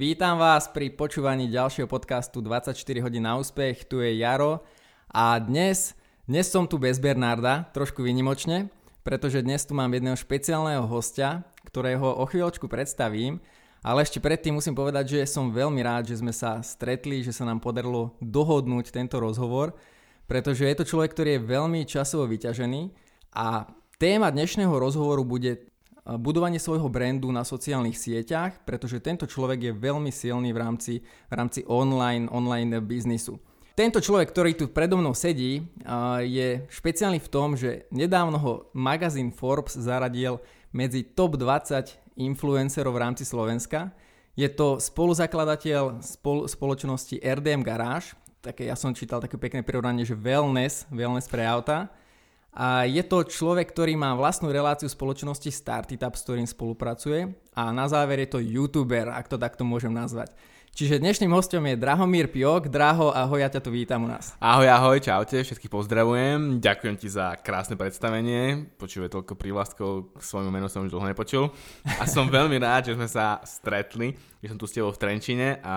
Vítam vás pri počúvaní ďalšieho podcastu 24 hodín na úspech. Tu je Jaro a dnes, dnes som tu bez Bernarda, trošku vynimočne, pretože dnes tu mám jedného špeciálneho hostia, ktorého o chvíľočku predstavím, ale ešte predtým musím povedať, že som veľmi rád, že sme sa stretli, že sa nám podarilo dohodnúť tento rozhovor, pretože je to človek, ktorý je veľmi časovo vyťažený a téma dnešného rozhovoru bude budovanie svojho brandu na sociálnych sieťach, pretože tento človek je veľmi silný v rámci, v rámci online, online biznisu. Tento človek, ktorý tu predo mnou sedí, je špeciálny v tom, že nedávno ho magazín Forbes zaradil medzi top 20 influencerov v rámci Slovenska. Je to spoluzakladateľ spol- spoločnosti RDM Garage, také ja som čítal také pekné prirovnanie, že wellness, wellness pre auta. A je to človek, ktorý má vlastnú reláciu spoločnosti Startup, s ktorým spolupracuje a na záver je to youtuber, ak to takto môžem nazvať. Čiže dnešným hostom je Drahomír Piok. Draho, ahoj, ja ťa tu vítam u nás. Ahoj, ahoj, čaute, všetkých pozdravujem. Ďakujem ti za krásne predstavenie. Počúvaj toľko prívlastkov, k svojmu menu som už dlho nepočul. A som veľmi rád, že sme sa stretli, že som tu s tebou v Trenčine a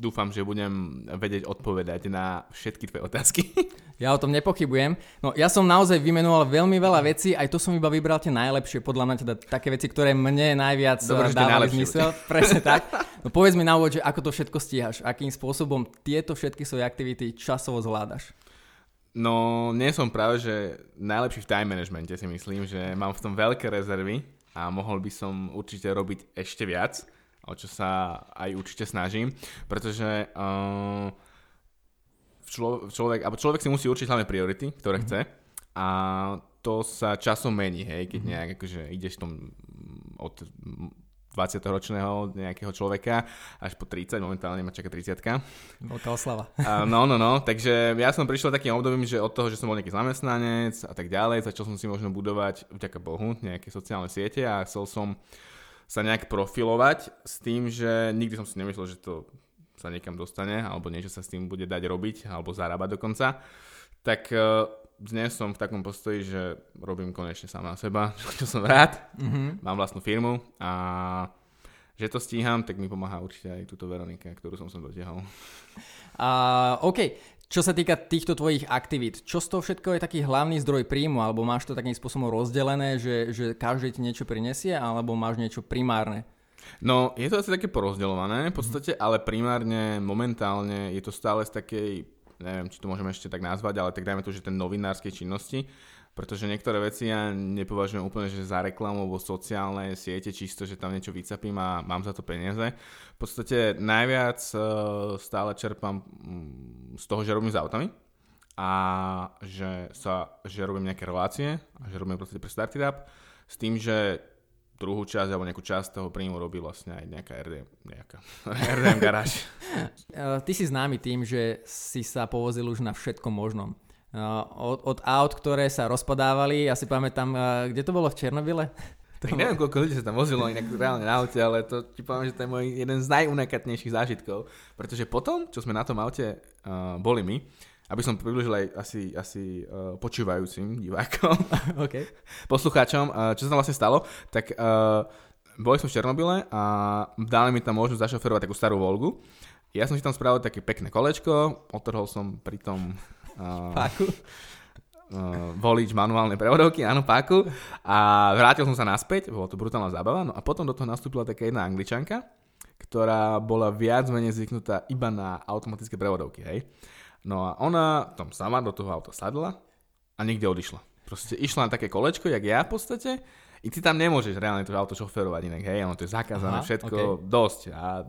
dúfam, že budem vedieť odpovedať na všetky tvoje otázky. Ja o tom nepochybujem. No ja som naozaj vymenoval veľmi veľa vecí, aj to som iba vybral tie najlepšie, podľa mňa teda také veci, ktoré mne najviac Dobre, dávali zmysel. Presne tak. No povedz mi na úvod, že ako to všetko stíhaš, akým spôsobom tieto všetky svoje aktivity časovo zvládaš. No, nie som práve, že najlepší v time managemente si myslím, že mám v tom veľké rezervy a mohol by som určite robiť ešte viac, o čo sa aj určite snažím, pretože uh, člo, človek, alebo človek si musí určiť hlavne priority, ktoré mm-hmm. chce a to sa časom mení, hej, keď nejak akože ideš tom od 20-ročného nejakého človeka až po 30, momentálne ma čaká 30 Veľká oslava. Uh, no, no, no, takže ja som prišiel takým obdobím, že od toho, že som bol nejaký zamestnanec a tak ďalej, začal som si možno budovať, vďaka Bohu, nejaké sociálne siete a chcel som sa nejak profilovať s tým, že nikdy som si nemyslel, že to sa niekam dostane, alebo niečo sa s tým bude dať robiť, alebo zarábať dokonca, tak uh, dnes som v takom postoji, že robím konečne sám na seba, čo som rád, mm-hmm. mám vlastnú firmu a že to stíham, tak mi pomáha určite aj túto Veronika, ktorú som som dotiahol. Uh, OK, čo sa týka týchto tvojich aktivít, čo z toho všetko je taký hlavný zdroj príjmu, alebo máš to takým spôsobom rozdelené, že, že každý ti niečo prinesie, alebo máš niečo primárne? No, je to asi také porozdeľované v podstate, ale primárne momentálne je to stále z takej, neviem, či to môžeme ešte tak nazvať, ale tak dajme to, že ten novinárskej činnosti, pretože niektoré veci ja nepovažujem úplne, že za reklamu alebo sociálne siete, čisto, že tam niečo vycapím a mám za to peniaze. V podstate najviac stále čerpám z toho, že robím s autami a že, sa, že robím nejaké relácie a že robím proste pre Startup s tým, že druhú časť alebo nejakú časť toho príjmu robí vlastne aj nejaká RDM, nejaká RDM garáž. Ty si známy tým, že si sa povozil už na všetkom možnom. Od, od aut, ktoré sa rozpadávali, ja si pamätám, kde to bolo v Černobyle? Tak neviem, koľko ľudí sa tam vozilo inak reálne na aute, ale to ti poviem, že to je môj jeden z najunakatnejších zážitkov, pretože potom, čo sme na tom aute uh, boli my, aby som približil aj asi, asi uh, počúvajúcim divákom, okay. poslucháčom, uh, čo sa tam vlastne stalo, tak uh, boli sme v Černobyle a dali mi tam možnosť zašoferovať takú starú Volgu. Ja som si tam spravil také pekné kolečko, otrhol som pri tom páku. Uh, volič manuálnej prevodovky, áno, páku a vrátil som sa naspäť, bolo to brutálna zábava, no a potom do toho nastúpila taká jedna angličanka, ktorá bola viac menej zvyknutá iba na automatické prevodovky, hej. No a ona tam sama do toho auta sadla a nikde odišla. Proste išla na také kolečko, jak ja v podstate, i ty tam nemôžeš reálne to auto šoferovať inak, hej, ono to je zakázané Aha, všetko okay. dosť a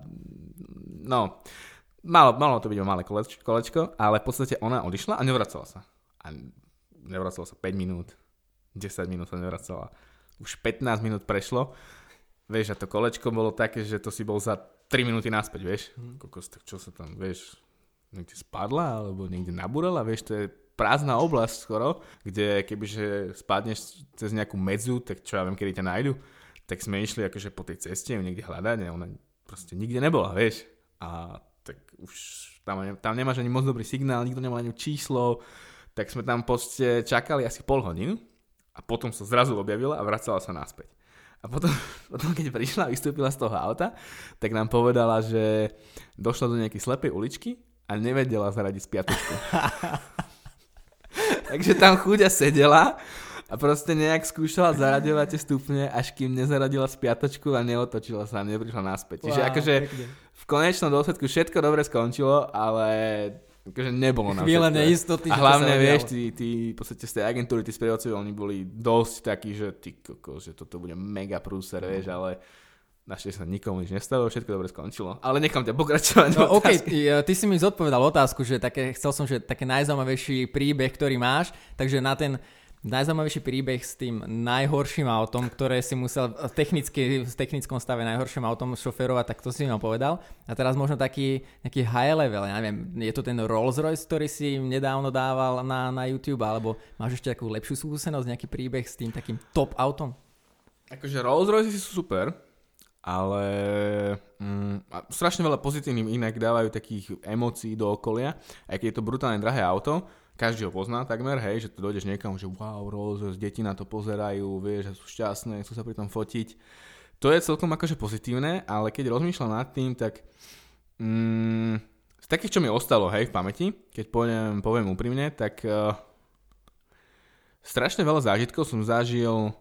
no, malo, malo to byť malé kolečko, kolečko, ale v podstate ona odišla a nevracala sa. A nevracala sa 5 minút, 10 minút sa nevracala. Už 15 minút prešlo, vieš, a to kolečko bolo také, že to si bol za 3 minúty naspäť, vieš. Mhm. Kokos, tak čo sa tam, vieš, niekde spadla, alebo niekde nabúrala, vieš, to je prázdna oblasť skoro, kde kebyže spadneš cez nejakú medzu, tak čo ja viem, kedy ťa nájdu, tak sme išli akože po tej ceste ju niekde hľadať a ona proste nikde nebola, vieš. A už tam, tam nemáš ani moc dobrý signál, nikto nemá ani číslo, tak sme tam proste čakali asi pol hodinu a potom sa zrazu objavila a vracala sa naspäť. A potom, potom, keď prišla a vystúpila z toho auta, tak nám povedala, že došla do nejakej slepej uličky a nevedela zaradiť spiatočku. Takže tam chuďa sedela a proste nejak skúšala zaraďovať tie stupne, až kým nezaradila spiatočku a neotočila sa a neprišla naspäť. Čiže Wow, akože pekne. v konečnom dôsledku všetko dobre skončilo, ale akože nebolo na všetko. neistoty, A hlavne, vieš, tí, tí, v podstate z tej agentúry, tí sprievodcovia, oni boli dosť takí, že ty koko, že toto bude mega prúser, vieš, ale našťastie sa nikomu nič nestalo, všetko dobre skončilo. Ale nechám ťa pokračovať. No OK, ty, eh, ty si mi zodpovedal otázku, že také, chcel som, že také najzaujímavejší príbeh, ktorý máš, takže na ten najzaujímavejší príbeh s tým najhorším autom, ktoré si musel v, technicky, v technickom stave najhorším autom šoferovať, tak to si mi povedal. A teraz možno taký nejaký high level, ja neviem, je to ten Rolls Royce, ktorý si nedávno dával na, na YouTube, alebo máš ešte takú lepšiu skúsenosť, nejaký príbeh s tým takým top autom? Akože Rolls Royce sú super, ale mm, strašne veľa pozitívnym inak dávajú takých emócií do okolia, aj keď je to brutálne drahé auto, každý ho pozná takmer, hej, že tu dojdeš niekam, že wow, Rolls deti na to pozerajú, vieš, že sú šťastné, chcú sa pri tom fotiť. To je celkom akože pozitívne, ale keď rozmýšľam nad tým, tak mm, z takých, čo mi ostalo, hej, v pamäti, keď poviem, poviem úprimne, tak uh, strašne veľa zážitkov som zažil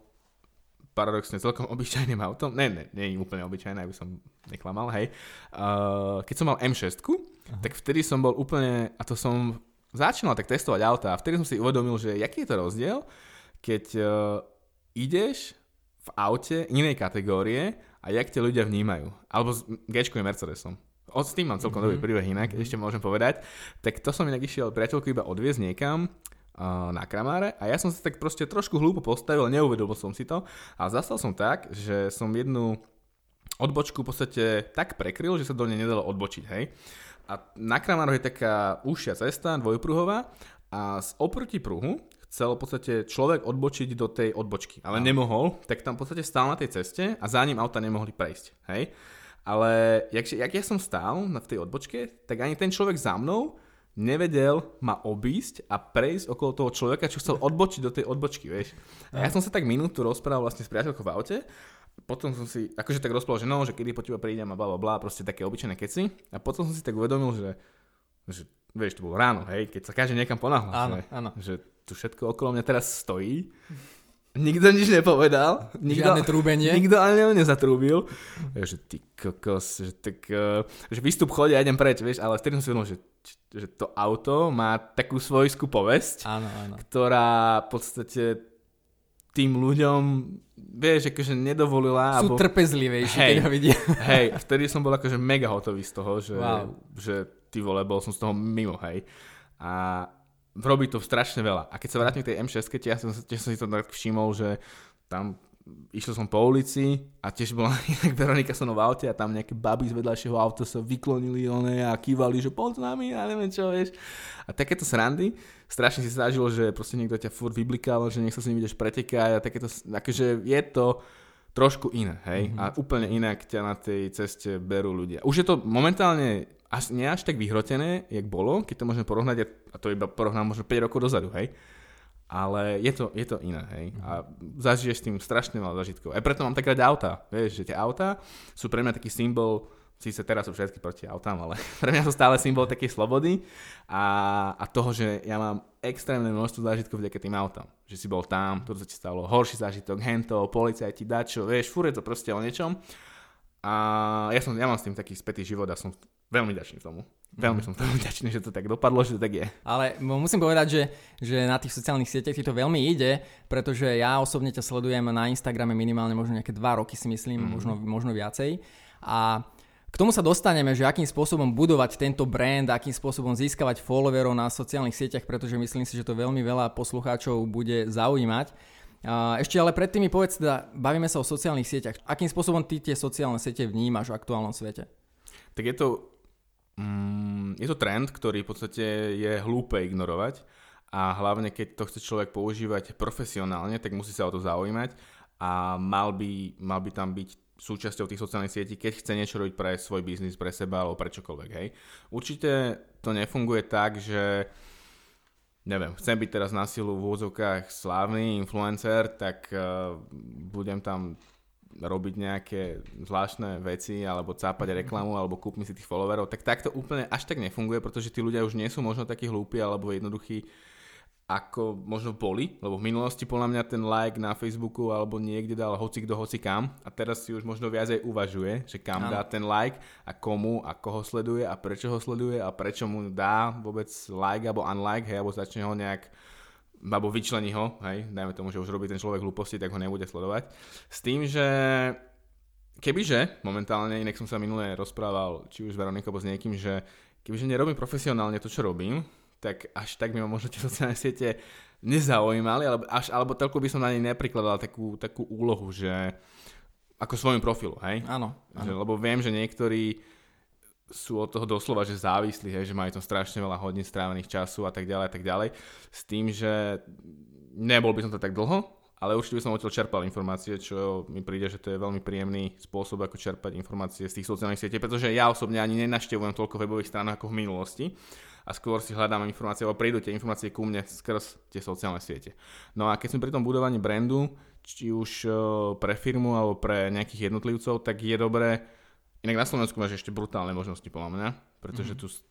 paradoxne celkom obyčajným autom. Ne, ne, nie je úplne obyčajné, aby som neklamal, hej. Uh, keď som mal M6, Aha. tak vtedy som bol úplne, a to som začínal tak testovať auta a vtedy som si uvedomil, že aký je to rozdiel, keď uh, ideš v aute inej kategórie a jak ťa ľudia vnímajú. Alebo s G-čkovým Mercedesom. O, s tým mám celkom mm-hmm. dobrý príbeh inak, ešte môžem povedať. Tak to som inak išiel priateľku iba odviezť niekam uh, na kramáre a ja som sa tak proste trošku hlúpo postavil, neuvedomil som si to a zastal som tak, že som jednu odbočku v podstate tak prekryl, že sa do nej nedalo odbočiť, hej. A na Kramároch je taká užšia cesta, dvojpruhová a z oproti pruhu chcel v podstate človek odbočiť do tej odbočky, ale nemohol, tak tam v podstate stál na tej ceste a za ním auta nemohli prejsť, hej. Ale jak, jak ja som stál na v tej odbočke, tak ani ten človek za mnou nevedel ma obísť a prejsť okolo toho človeka, čo chcel odbočiť do tej odbočky, vieš. A ja som sa tak minútu rozprával vlastne s priateľkou v aute potom som si akože tak rozprával, že no, že kedy po teba prídem a bla bla bla, proste také obyčajné keci. A potom som si tak uvedomil, že, že vieš, to bolo ráno, hej, keď sa každý niekam ponáhľa, Áno, že, áno. že tu všetko okolo mňa teraz stojí. Nikto nič nepovedal. Nikto, Žiadne trúbenie. Nikto ani mňa nezatrúbil. Ja, že ty kokos, že, tak, uh, že výstup chodí a idem preč, vieš, ale vtedy som si uvedomil, že, že to auto má takú svojskú povesť, Áno, áno. ktorá v podstate tým ľuďom, vieš, akože nedovolila. Sú alebo- trpezlivejší, Hej. keď ho vidia. Hej, vtedy som bol akože mega hotový z toho, že, Wow. že ty vole, bol som z toho mimo, hej. A robí to strašne veľa. A keď sa vrátim k tej M6, tiež som, tiež som si to tak všimol, že tam išiel som po ulici a tiež bola inak Veronika som v aute a tam nejaké baby z vedľajšieho auta sa vyklonili one a kývali, že poď s nami a neviem čo, vieš. A takéto srandy, strašne si zažil, že proste niekto ťa furt vyblikal, že nech sa s ním ideš pretekať a takéto, akože je to trošku iné, hej? Mm-hmm. A úplne inak ťa na tej ceste berú ľudia. Už je to momentálne až, nie až tak vyhrotené, jak bolo, keď to môžeme porovnať, a to iba porovnám možno 5 rokov dozadu, hej? Ale je to, je to iné, hej? A zažiješ s tým strašne veľa zažitkov. Aj preto mám tak rád auta, vieš, že tie auta sú pre mňa taký symbol, síce teraz sú všetky proti autám, ale pre mňa sú stále symbol takej slobody a, a toho, že ja mám extrémne množstvo zážitkov vďaka tým autám. Že si bol tam, tu sa ti stalo horší zážitok, hento, policajti, dačo, vieš, furt je to proste o niečom. A ja, som, ja mám s tým taký spätý život a som veľmi ďačný tomu. Veľmi som veľmi ďačný, že to tak dopadlo, že to tak je. Ale musím povedať, že, že na tých sociálnych sieťach ti to veľmi ide, pretože ja osobne ťa sledujem na Instagrame minimálne možno nejaké dva roky si myslím, mm. možno, možno viacej. A k tomu sa dostaneme, že akým spôsobom budovať tento brand, akým spôsobom získavať followerov na sociálnych sieťach, pretože myslím si, že to veľmi veľa poslucháčov bude zaujímať. Ešte ale predtým mi povedz, teda, bavíme sa o sociálnych sieťach. Akým spôsobom ty tie sociálne siete vnímaš v aktuálnom svete? Tak je to, mm, je to trend, ktorý v podstate je hlúpe ignorovať a hlavne keď to chce človek používať profesionálne, tak musí sa o to zaujímať a mal by, mal by tam byť súčasťou tých sociálnych sietí, keď chce niečo robiť pre svoj biznis, pre seba alebo pre čokoľvek, hej. Určite to nefunguje tak, že neviem, chcem byť teraz na silu v úvodzovkách slávny influencer, tak uh, budem tam robiť nejaké zvláštne veci alebo cápať mhm. reklamu alebo kúpmi si tých followerov, tak takto úplne až tak nefunguje, pretože tí ľudia už nie sú možno takí hlúpi alebo jednoduchí ako možno boli, lebo v minulosti podľa mňa ten like na Facebooku alebo niekde dal hoci kto hoci kam a teraz si už možno viac aj uvažuje, že kam dá ten like a komu a koho sleduje a prečo ho sleduje a prečo mu dá vôbec like alebo unlike, hej, alebo začne ho nejak alebo vyčlení ho, hej, dajme tomu, že už robí ten človek hlúposti, tak ho nebude sledovať. S tým, že kebyže, momentálne, inak som sa minule rozprával, či už s Veronikou, alebo s niekým, že kebyže nerobím profesionálne to, čo robím, tak až tak by ma možno tie sociálne siete nezaujímali, alebo, až, alebo toľko by som na nej neprikladal takú, takú úlohu, že ako svojim profilu, hej? Áno. Že, lebo viem, že niektorí sú od toho doslova, že závislí, hej, že majú tam strašne veľa hodín strávených času a tak ďalej a tak ďalej. S tým, že nebol by som to tak dlho, ale určite by som odtiaľ čerpal informácie, čo mi príde, že to je veľmi príjemný spôsob, ako čerpať informácie z tých sociálnych sietí, pretože ja osobne ani nenaštevujem toľko webových strán ako v minulosti a skôr si hľadám informácie, alebo prídu tie informácie ku mne skrz tie sociálne siete. No a keď sme pri tom budovaní brandu, či už e, pre firmu alebo pre nejakých jednotlivcov, tak je dobré, inak na Slovensku máš ešte brutálne možnosti podľa mňa, pretože mm-hmm. tu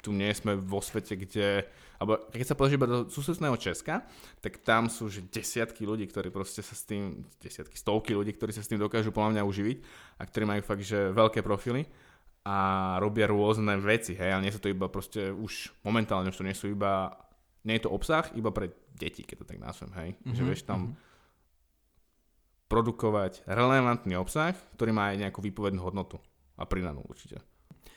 tu nie sme vo svete, kde, alebo keď sa pozrieš iba do susedného Česka, tak tam sú že desiatky ľudí, ktorí proste sa s tým, desiatky, stovky ľudí, ktorí sa s tým dokážu podľa mňa uživiť a ktorí majú fakt, že veľké profily a robia rôzne veci, hej, ale nie sú to iba proste už momentálne, už to nie sú iba, nie je to obsah, iba pre deti, keď to tak nazvem, hej, mm-hmm, že mhm, vieš tam mm-hmm. Produkovať relevantný obsah, ktorý má aj nejakú výpovednú hodnotu a pridanú určite.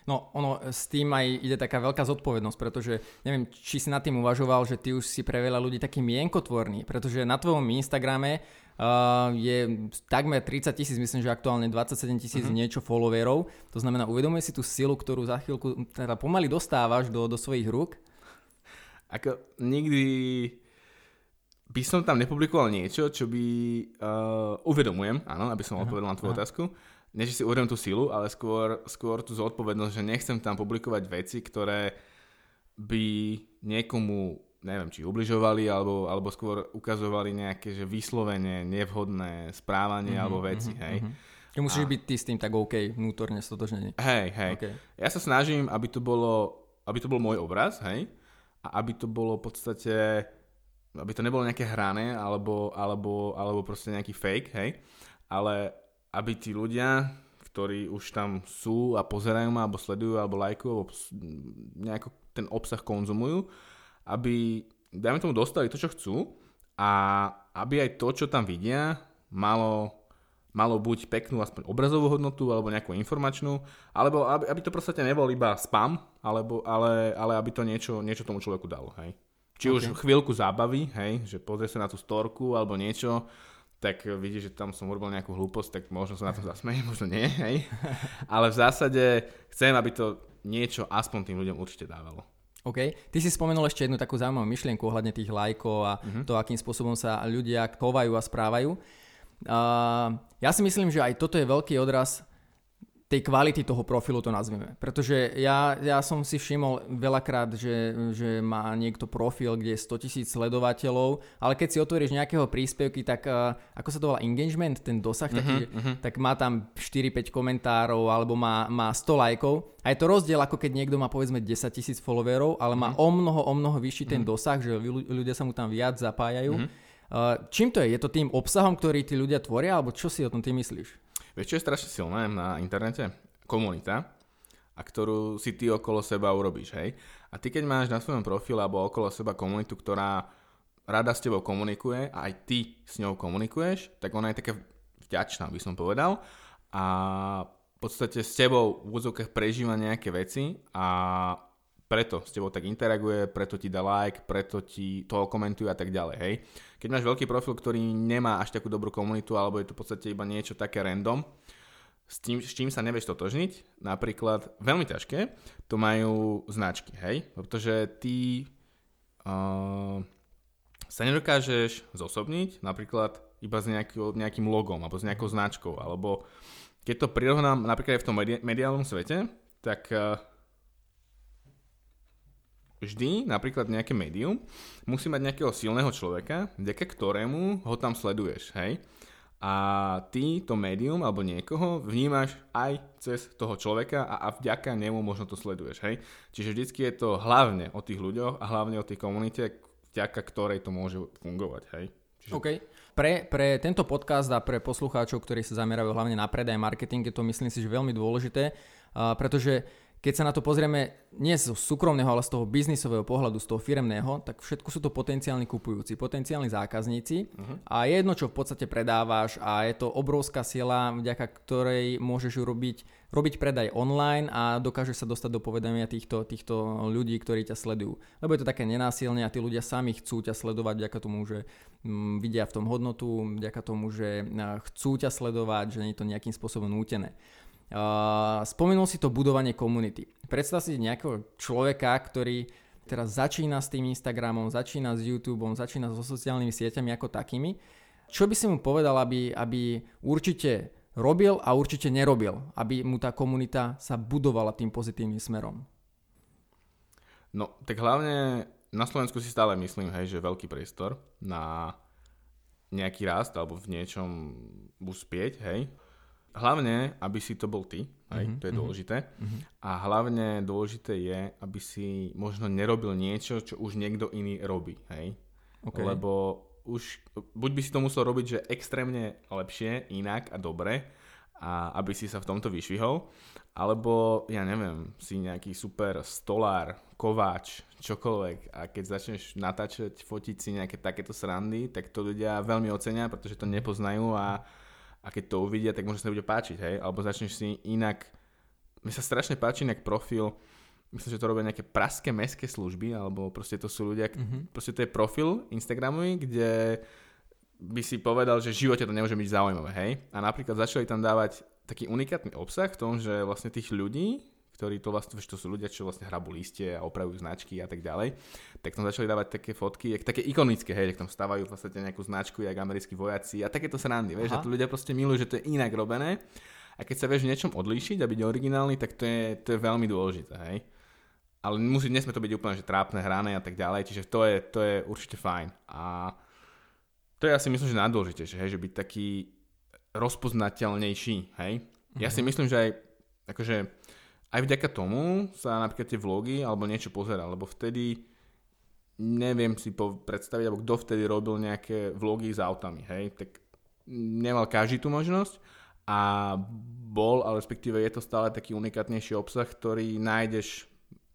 No, ono s tým aj ide taká veľká zodpovednosť, pretože neviem, či si nad tým uvažoval, že ty už si pre veľa ľudí taký mienkotvorný, pretože na tvojom Instagrame uh, je takmer 30 tisíc, myslím, že aktuálne 27 tisíc uh-huh. niečo followerov. To znamená, uvedomuje si tú silu, ktorú za chvíľku teda pomaly dostávaš do, do svojich rúk? Ako nikdy by som tam nepublikoval niečo, čo by uh, uvedomujem, áno, aby som odpovedal na tvoju aha. otázku, nie že si uvedomím tú silu, ale skôr, skôr tú zodpovednosť, že nechcem tam publikovať veci, ktoré by niekomu, neviem, či ubližovali, alebo, alebo skôr ukazovali nejaké že vyslovene nevhodné správanie mm-hmm, alebo veci, mm-hmm, hej. Mm-hmm. musíš a... byť ty s tým tak OK, vnútorne stotožnený. Hej, hej. Okay. Ja sa snažím, aby to bolo, aby to bol môj obraz, hej, a aby to bolo v podstate, aby to nebolo nejaké hrané, alebo, alebo, alebo proste nejaký fake, hej, ale aby tí ľudia, ktorí už tam sú a pozerajú ma, alebo sledujú, alebo lajkujú, alebo nejako ten obsah konzumujú, aby, dajme tomu, dostali to, čo chcú a aby aj to, čo tam vidia, malo, malo buď peknú aspoň obrazovú hodnotu, alebo nejakú informačnú, alebo aby, aby to proste nebol iba spam, alebo, ale, ale aby to niečo, niečo tomu človeku dalo, hej. Či okay. už chvíľku zábavy, hej, že pozrie sa na tú storku alebo niečo, tak vidí, že tam som urobil nejakú hlúposť, tak možno sa na to zasmeje, možno nie, hej. Ale v zásade chcem, aby to niečo aspoň tým ľuďom určite dávalo. OK. Ty si spomenul ešte jednu takú zaujímavú myšlienku ohľadne tých lajkov a uh-huh. to, akým spôsobom sa ľudia chovajú a správajú. Uh, ja si myslím, že aj toto je veľký odraz tej kvality toho profilu to nazveme. Pretože ja, ja som si všimol veľakrát, že, že má niekto profil, kde je 100 tisíc sledovateľov, ale keď si otvoríš nejakého príspevky, tak uh, ako sa to volá engagement, ten dosah, uh-huh, taký, uh-huh. tak má tam 4-5 komentárov alebo má, má 100 lajkov. A je to rozdiel, ako keď niekto má povedzme 10 tisíc followerov, ale má uh-huh. o mnoho, o mnoho vyšší uh-huh. ten dosah, že ľudia sa mu tam viac zapájajú. Uh-huh. Uh, čím to je? Je to tým obsahom, ktorý tí ľudia tvoria, alebo čo si o tom ty myslíš? Vieš, čo je strašne silné na internete? Komunita, a ktorú si ty okolo seba urobíš, hej? A ty keď máš na svojom profile alebo okolo seba komunitu, ktorá rada s tebou komunikuje a aj ty s ňou komunikuješ, tak ona je taká vďačná, by som povedal. A v podstate s tebou v úzovkách prežíva nejaké veci a preto s tebou tak interaguje, preto ti dá like, preto ti to komentuje a tak ďalej, hej. Keď máš veľký profil, ktorý nemá až takú dobrú komunitu, alebo je to v podstate iba niečo také random, s, tým, s čím sa nevieš totožniť, napríklad veľmi ťažké, to majú značky, hej, pretože ty uh, sa nedokážeš zosobniť, napríklad iba s nejaký, nejakým logom, alebo s nejakou značkou, alebo keď to prirovnám napríklad aj v tom mediálnom svete, tak uh, vždy napríklad nejaké médium musí mať nejakého silného človeka, vďaka ktorému ho tam sleduješ, hej? A ty to médium alebo niekoho vnímaš aj cez toho človeka a, a vďaka nemu možno to sleduješ, hej? Čiže vždycky je to hlavne o tých ľuďoch a hlavne o tej komunite, vďaka ktorej to môže fungovať, hej? Čiže... OK. Pre, pre tento podcast a pre poslucháčov, ktorí sa zamerajú hlavne na predaj marketing, je to myslím si, že veľmi dôležité, uh, pretože keď sa na to pozrieme nie z súkromného, ale z toho biznisového pohľadu, z toho firemného, tak všetko sú to potenciálni kupujúci, potenciálni zákazníci uh-huh. a je jedno, čo v podstate predávaš a je to obrovská sila, vďaka ktorej môžeš urobiť, robiť predaj online a dokážeš sa dostať do povedomia týchto, týchto ľudí, ktorí ťa sledujú. Lebo je to také nenásilné a tí ľudia sami chcú ťa sledovať vďaka tomu, že m, mm, vidia v tom hodnotu, vďaka tomu, že chcú ťa sledovať, že nie je to nejakým spôsobom nútené. Uh, spomenul si to budovanie komunity. Predstav si nejakého človeka, ktorý teraz začína s tým Instagramom, začína s YouTubeom, začína so sociálnymi sieťami ako takými. Čo by si mu povedal, aby, aby určite robil a určite nerobil, aby mu tá komunita sa budovala tým pozitívnym smerom? No, tak hlavne na Slovensku si stále myslím, hej, že veľký priestor na nejaký rast alebo v niečom uspieť, hej hlavne, aby si to bol ty, aj, mm-hmm. to je mhm, dôležité. Mm-hmm. A hlavne dôležité je, aby si možno nerobil niečo, čo už niekto iný robí, hej. Okay. Lebo už, buď by si to musel robiť, že extrémne lepšie, inak a dobre, a aby si sa v tomto vyšvihol, alebo, ja neviem, si nejaký super stolár, kováč, čokoľvek a keď začneš natáčať, fotiť si nejaké takéto srandy, tak to ľudia veľmi ocenia, pretože to nepoznajú a a keď to uvidia, tak možno sa nebude páčiť, hej, alebo začneš si inak, mne sa strašne páči inak profil, myslím, že to robia nejaké praské mestské služby, alebo proste to sú ľudia, mm-hmm. proste to je profil Instagramový, kde by si povedal, že v živote to nemôže byť zaujímavé, hej, a napríklad začali tam dávať taký unikátny obsah v tom, že vlastne tých ľudí, ktorí to vlastne, to sú ľudia, čo vlastne hrabú listie a opravujú značky a tak ďalej, tak tam začali dávať také fotky, jak, také ikonické, hej, tam stávajú v podstate nejakú značku, jak americkí vojaci a takéto srandy, vieš, a tu ľudia proste milujú, že to je inak robené a keď sa vieš v niečom odlíšiť a byť originálny, tak to je, to je veľmi dôležité, hej. Ale musí, nesme to byť úplne, že trápne, hrané a tak ďalej, čiže to je, to je určite fajn. A to je asi myslím, že najdôležitejšie, hej, že byť taký rozpoznateľnejší, hej. Ja mm-hmm. si myslím, že aj akože aj vďaka tomu sa napríklad tie vlogy alebo niečo pozera, lebo vtedy neviem si predstaviť, alebo kto vtedy robil nejaké vlogy s autami, hej, tak nemal každý tú možnosť a bol, ale respektíve je to stále taký unikátnejší obsah, ktorý nájdeš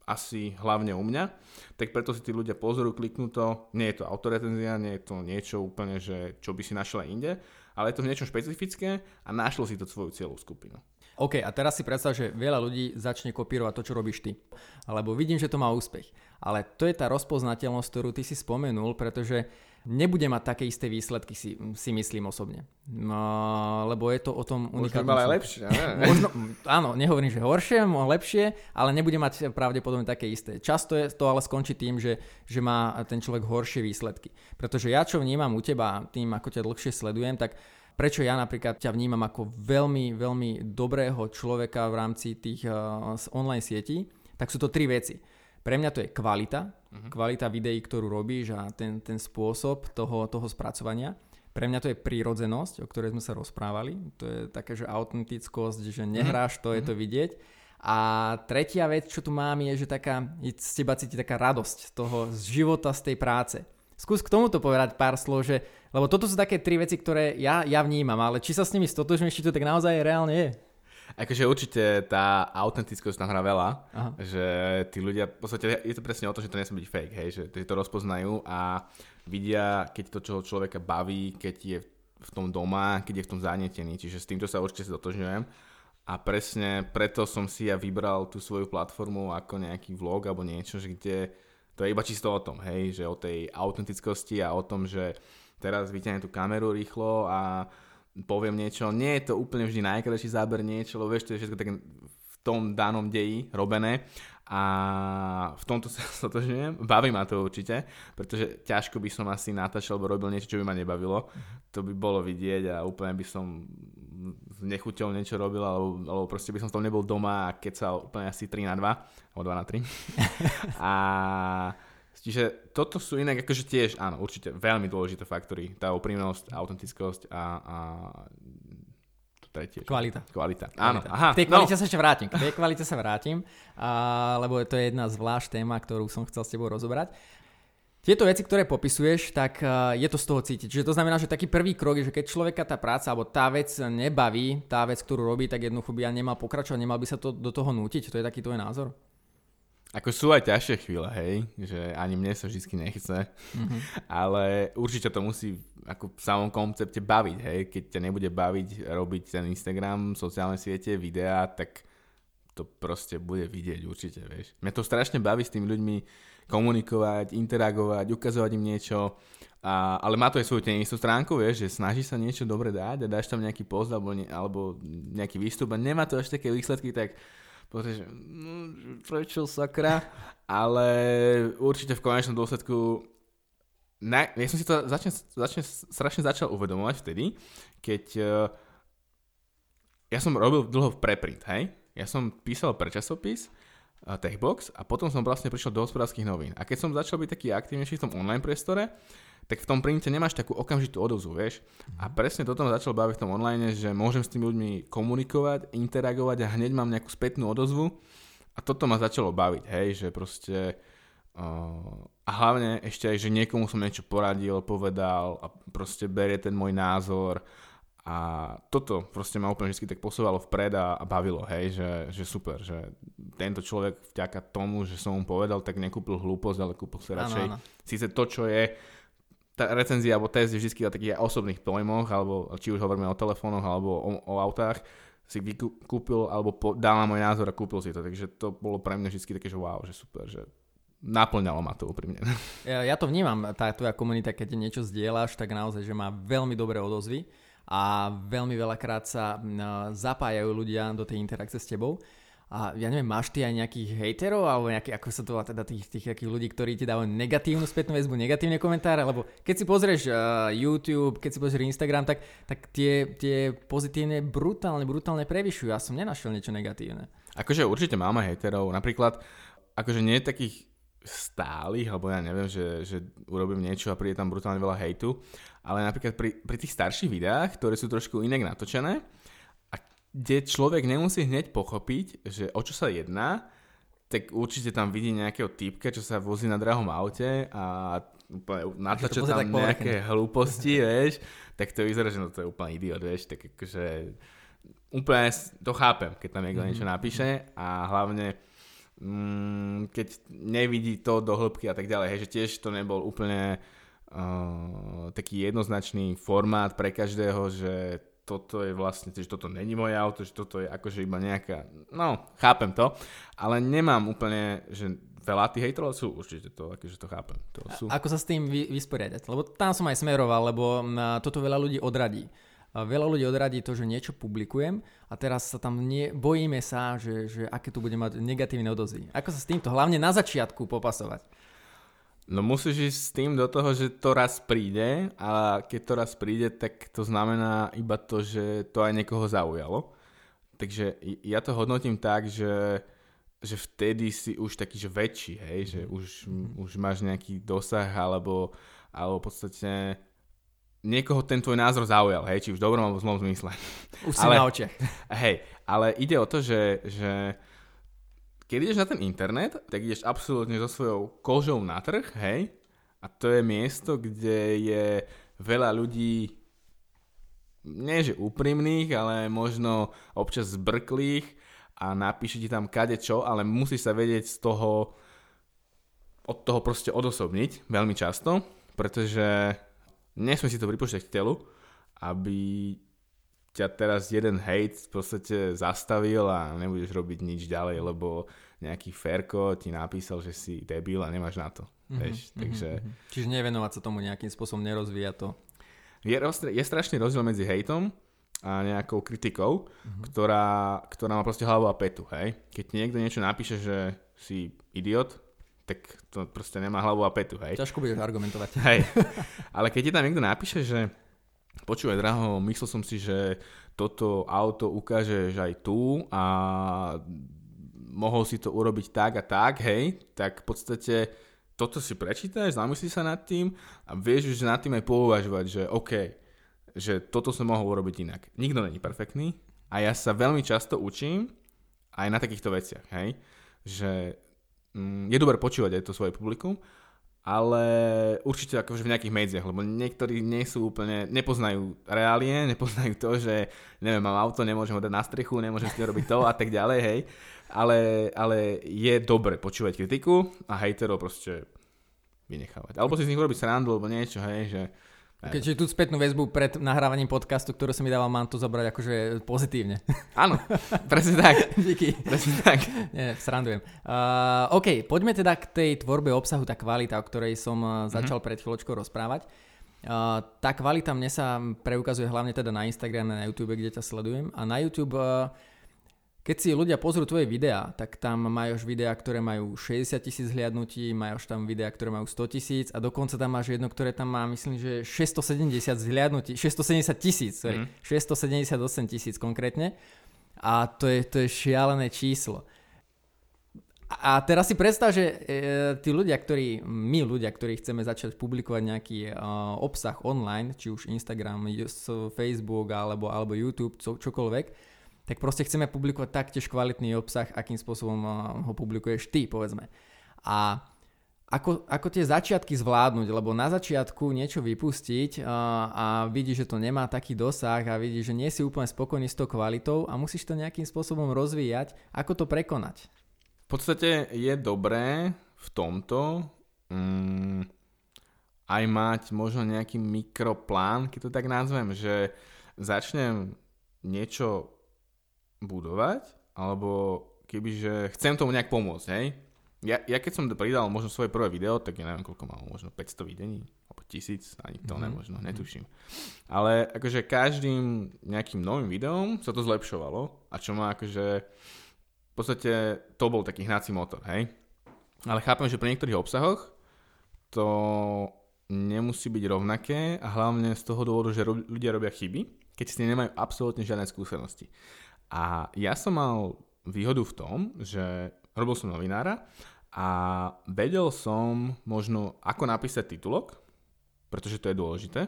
asi hlavne u mňa, tak preto si tí ľudia pozorujú, kliknú to, nie je to autoretenzia, nie je to niečo úplne, že čo by si našla inde, ale je to niečo špecifické a našlo si to svoju cieľovú skupinu. OK, a teraz si predstav, že veľa ľudí začne kopírovať to, čo robíš ty. Alebo vidím, že to má úspech. Ale to je tá rozpoznateľnosť, ktorú ty si spomenul, pretože nebude mať také isté výsledky, si, si myslím osobne. No, lebo je to o tom unikátnom... Možno aj lepšie, ne? Možno, áno, nehovorím, že horšie, lepšie, ale nebude mať pravdepodobne také isté. Často je to ale skončí tým, že, že má ten človek horšie výsledky. Pretože ja, čo vnímam u teba, tým, ako ťa dlhšie sledujem, tak prečo ja napríklad ťa vnímam ako veľmi, veľmi dobrého človeka v rámci tých uh, online sietí, tak sú to tri veci. Pre mňa to je kvalita, uh-huh. kvalita videí, ktorú robíš a ten, ten spôsob toho, toho spracovania. Pre mňa to je prírodzenosť, o ktorej sme sa rozprávali. To je také, že autentickosť, že nehráš to, je to vidieť. A tretia vec, čo tu mám, je, že taká, je z teba cíti taká radosť toho z života, z tej práce. Skús k tomuto povedať pár slov, že, lebo toto sú také tri veci, ktoré ja, ja vnímam, ale či sa s nimi stotožňuješ, či to tak naozaj reálne je? Akože určite tá autentickosť tam hrá veľa, Aha. že tí ľudia, v podstate je to presne o tom, že to nesmie byť fake, hej, že to rozpoznajú a vidia, keď to čo človeka baví, keď je v tom doma, keď je v tom zanietený, čiže s týmto sa určite stotožňujem. a presne preto som si ja vybral tú svoju platformu ako nejaký vlog alebo niečo, že kde to je iba čisto o tom, hej, že o tej autentickosti a o tom, že teraz vyťahnem tú kameru rýchlo a poviem niečo, nie je to úplne vždy najkrajší záber niečo, lebo vieš, to je všetko tak v tom danom deji robené a v tomto sa stotožňujem. Baví ma to určite, pretože ťažko by som asi natáčal alebo robil niečo, čo by ma nebavilo. To by bolo vidieť a úplne by som s nechuťou niečo robil, alebo, alebo proste by som v tom nebol doma a keď sa úplne asi 3 na 2, alebo 2 na 3. a Čiže toto sú inak akože tiež, áno, určite veľmi dôležité faktory. Tá úprimnosť, autentickosť a, a tretie. Kvalita. Kvalita. Áno, Kvalita. aha. K tej kvalite no. sa ešte vrátim. K tej kvalite sa vrátim, a, lebo to je jedna zvlášť téma, ktorú som chcel s tebou rozobrať. Tieto veci, ktoré popisuješ, tak uh, je to z toho cítiť. Čiže to znamená, že taký prvý krok je, že keď človeka tá práca alebo tá vec nebaví, tá vec, ktorú robí, tak jednoducho by ja nemal pokračovať, nemal by sa to do toho nútiť. To je taký tvoj názor? Ako sú aj ťažšie chvíle, hej, že ani mne sa vždy nechce, mm-hmm. ale určite to musí ako v samom koncepte baviť, hej, keď ťa nebude baviť robiť ten Instagram, sociálne siete, videá, tak to proste bude vidieť určite, vieš. Mňa to strašne baví s tými ľuďmi komunikovať, interagovať, ukazovať im niečo, a, ale má to aj svoju tenistú stránku, vieš, že snaží sa niečo dobre dať a dáš tam nejaký post alebo, ne, alebo nejaký výstup a nemá to až také výsledky, tak že no, prečo sakra, ale určite v konečnom dôsledku na, ja som si to začne, začne, strašne začal uvedomovať vtedy, keď uh, ja som robil dlho preprint, hej? Ja som písal pre časopis uh, Techbox a potom som vlastne prišiel do hospodárskych novín. A keď som začal byť taký aktívnejší v tom online priestore, tak v tom printe nemáš takú okamžitú odozvu, vieš. A presne toto ma začal baviť v tom online, že môžem s tými ľuďmi komunikovať, interagovať a hneď mám nejakú spätnú odozvu. A toto ma začalo baviť, hej, že proste... Uh, a hlavne ešte aj, že niekomu som niečo poradil, povedal a proste berie ten môj názor a toto proste ma úplne vždy tak posúvalo vpred a, a bavilo, hej, že, že super, že tento človek vďaka tomu, že som mu povedal, tak nekúpil hlúposť, ale kúpil si radšej ano, ano. síce to, čo je tá recenzia alebo test je vždy o takých osobných pojmoch, alebo či už hovoríme o telefónoch alebo o, o autách, si vykúpil alebo po, dal na môj názor a kúpil si to. Takže to bolo pre mňa vždy také, že wow, že super, že naplňalo ma to úprimne. Ja, ja to vnímam, tá tvoja komunita, keď niečo zdieľaš, tak naozaj, že má veľmi dobré odozvy a veľmi veľakrát sa zapájajú ľudia do tej interakcie s tebou. A ja neviem, máš ty aj nejakých hejterov, alebo nejaký, ako sa to volá, teda tých, tých tých ľudí, ktorí ti dávajú negatívnu spätnú väzbu, negatívne komentáre, lebo keď si pozrieš uh, YouTube, keď si pozrieš Instagram, tak, tak tie, tie pozitívne brutálne, brutálne prevyšujú. Ja som nenašiel niečo negatívne. Akože určite máme hejterov, napríklad, akože nie takých stálych, alebo ja neviem, že, že urobím niečo a príde tam brutálne veľa hejtu, ale napríklad pri, pri tých starších videách, ktoré sú trošku inak natočené, kde človek nemusí hneď pochopiť, že o čo sa jedná, tak určite tam vidí nejakého typka, čo sa vozí na drahom aute a úplne natáča tam nejaké hlúposti, vieš, tak to vyzerá, že no to je úplne idiot, vieš, tak akože úplne to chápem, keď tam niekto mm-hmm. niečo napíše a hlavne mm, keď nevidí to do hĺbky a tak ďalej, hej, že tiež to nebol úplne uh, taký jednoznačný formát pre každého, že toto je vlastne, že toto není moje auto, že toto je akože iba nejaká, no, chápem to, ale nemám úplne, že veľa tých hejterov sú, určite to, akože to chápem. To sú... A, ako sa s tým vy, vysporiadať? Lebo tam som aj smeroval, lebo toto veľa ľudí odradí. Veľa ľudí odradí to, že niečo publikujem a teraz sa tam nie, bojíme sa, že, že aké tu bude mať negatívne odozvy. Ako sa s týmto hlavne na začiatku popasovať? No musíš ísť s tým do toho, že to raz príde a keď to raz príde, tak to znamená iba to, že to aj niekoho zaujalo. Takže ja to hodnotím tak, že, že vtedy si už taký, že väčší, hej, že už, už máš nejaký dosah alebo, alebo v podstate niekoho ten tvoj názor zaujal, hej, či už v dobrom alebo v zlom zmysle. Už si ale, na očiach. Hej, ale ide o to, že, že keď ideš na ten internet, tak ideš absolútne so svojou kožou na trh, hej, a to je miesto, kde je veľa ľudí nie že úprimných, ale možno občas zbrklých a napíše ti tam kade čo, ale musíš sa vedieť z toho od toho proste odosobniť veľmi často, pretože nesme si to pripočítať k telu, aby ťa teraz jeden hate v podstate zastavil a nebudeš robiť nič ďalej, lebo nejaký Ferko ti napísal, že si debil a nemáš na to. Mm-hmm, vieš, takže... Mm-hmm. Čiže nevenovať sa tomu nejakým spôsobom, nerozvíja to. Je, je strašný rozdiel medzi hejtom a nejakou kritikou, mm-hmm. ktorá, ktorá má proste hlavu a petu, hej. Keď niekto niečo napíše, že si idiot, tak to proste nemá hlavu a petu, hej. Ťažko budeš argumentovať. Hej. Ale keď ti tam niekto napíše, že počúvaj, draho, myslel som si, že toto auto ukážeš aj tu a mohol si to urobiť tak a tak, hej, tak v podstate toto si prečítaš, zamyslíš sa nad tým a vieš už nad tým aj pouvažovať, že OK, že toto som mohol urobiť inak. Nikto není perfektný a ja sa veľmi často učím aj na takýchto veciach, hej, že mm, je dobré počúvať aj to svoje publikum, ale určite akože v nejakých medziach, lebo niektorí nie sú úplne, nepoznajú reálie, nepoznajú to, že neviem, mám auto, nemôžem ho dať na strechu, nemôžem si robiť to a tak ďalej, hej. Ale, ale je dobre počúvať kritiku a hejterov proste vynechávať. Alebo si z nich urobiť srandu, alebo niečo, hej, že Keďže tú spätnú väzbu pred nahrávaním podcastu, ktorú som mi dával, mám to zobrať akože pozitívne. Áno, presne tak. Díky. Presne tak. Nie, srandujem. Uh, OK, poďme teda k tej tvorbe obsahu, tá kvalita, o ktorej som uh, začal mm-hmm. pred chvíľočkou rozprávať. Uh, tá kvalita mne sa preukazuje hlavne teda na Instagrame, na YouTube, kde ťa sledujem. A na YouTube uh, keď si ľudia pozrú tvoje videá, tak tam máš videá, ktoré majú 60 tisíc hliadnutí, máš tam videá, ktoré majú 100 tisíc a dokonca tam máš jedno, ktoré tam má, myslím, že 670 zhliadnutí, 670 tisíc, sorry, mm. 678 tisíc konkrétne. A to je, to je šialené číslo. A teraz si predstav, že e, tí ľudia, ktorí, my ľudia, ktorí chceme začať publikovať nejaký e, obsah online, či už Instagram, Facebook alebo, alebo YouTube, čo, čokoľvek, tak proste chceme publikovať taktiež kvalitný obsah, akým spôsobom eh, ho publikuješ ty, povedzme. A ako, ako tie začiatky zvládnuť, lebo na začiatku niečo vypustiť a, eh, a vidíš, že to nemá taký dosah a vidíš, že nie si úplne spokojný s tou kvalitou a musíš to nejakým spôsobom rozvíjať, ako to prekonať. V podstate je dobré v tomto mm, aj mať možno nejaký mikroplán, keď to tak nazvem, že začnem niečo budovať, alebo kebyže chcem tomu nejak pomôcť, hej. Ja, ja keď som pridal možno svoje prvé video, tak ja neviem, koľko malo, možno 500 videní, alebo 1000, ani to mm-hmm. nemožno, netuším. Ale akože každým nejakým novým videom sa to zlepšovalo a čo má akože v podstate to bol taký hnací motor, hej. Ale chápem, že pri niektorých obsahoch to nemusí byť rovnaké a hlavne z toho dôvodu, že ľudia robia chyby, keď s tým nemajú absolútne žiadne skúsenosti. A ja som mal výhodu v tom, že robil som novinára a vedel som možno, ako napísať titulok, pretože to je dôležité.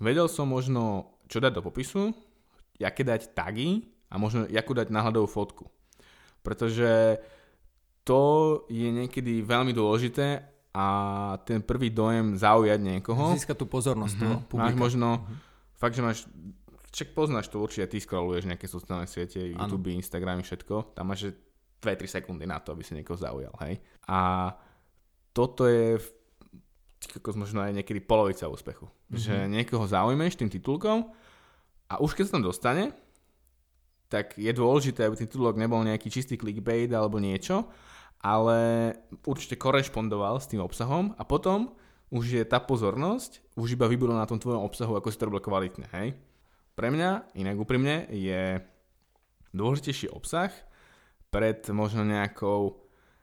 Vedel som možno, čo dať do popisu, aké dať tagy a možno, akú dať náhľadovú fotku. Pretože to je niekedy veľmi dôležité a ten prvý dojem zaujať niekoho. Získa tú pozornosť mm-hmm. toho publika. Máš možno, mm-hmm. fakt, že máš však poznáš to určite, ty scrolluješ nejaké sociálne siete, YouTube, ano. Instagram, všetko, tam máš 2-3 sekundy na to, aby si niekoho zaujal, hej. A toto je ako možno aj niekedy polovica úspechu. Mm-hmm. Že niekoho zaujmeš tým titulkom a už keď sa tam dostane, tak je dôležité, aby ten titulok nebol nejaký čistý clickbait alebo niečo, ale určite korešpondoval s tým obsahom a potom už je tá pozornosť už iba vybudovaná na tom tvojom obsahu, ako si to robil kvalitne, hej? Pre mňa, inak úprimne, je dôležitejší obsah pred možno nejakou,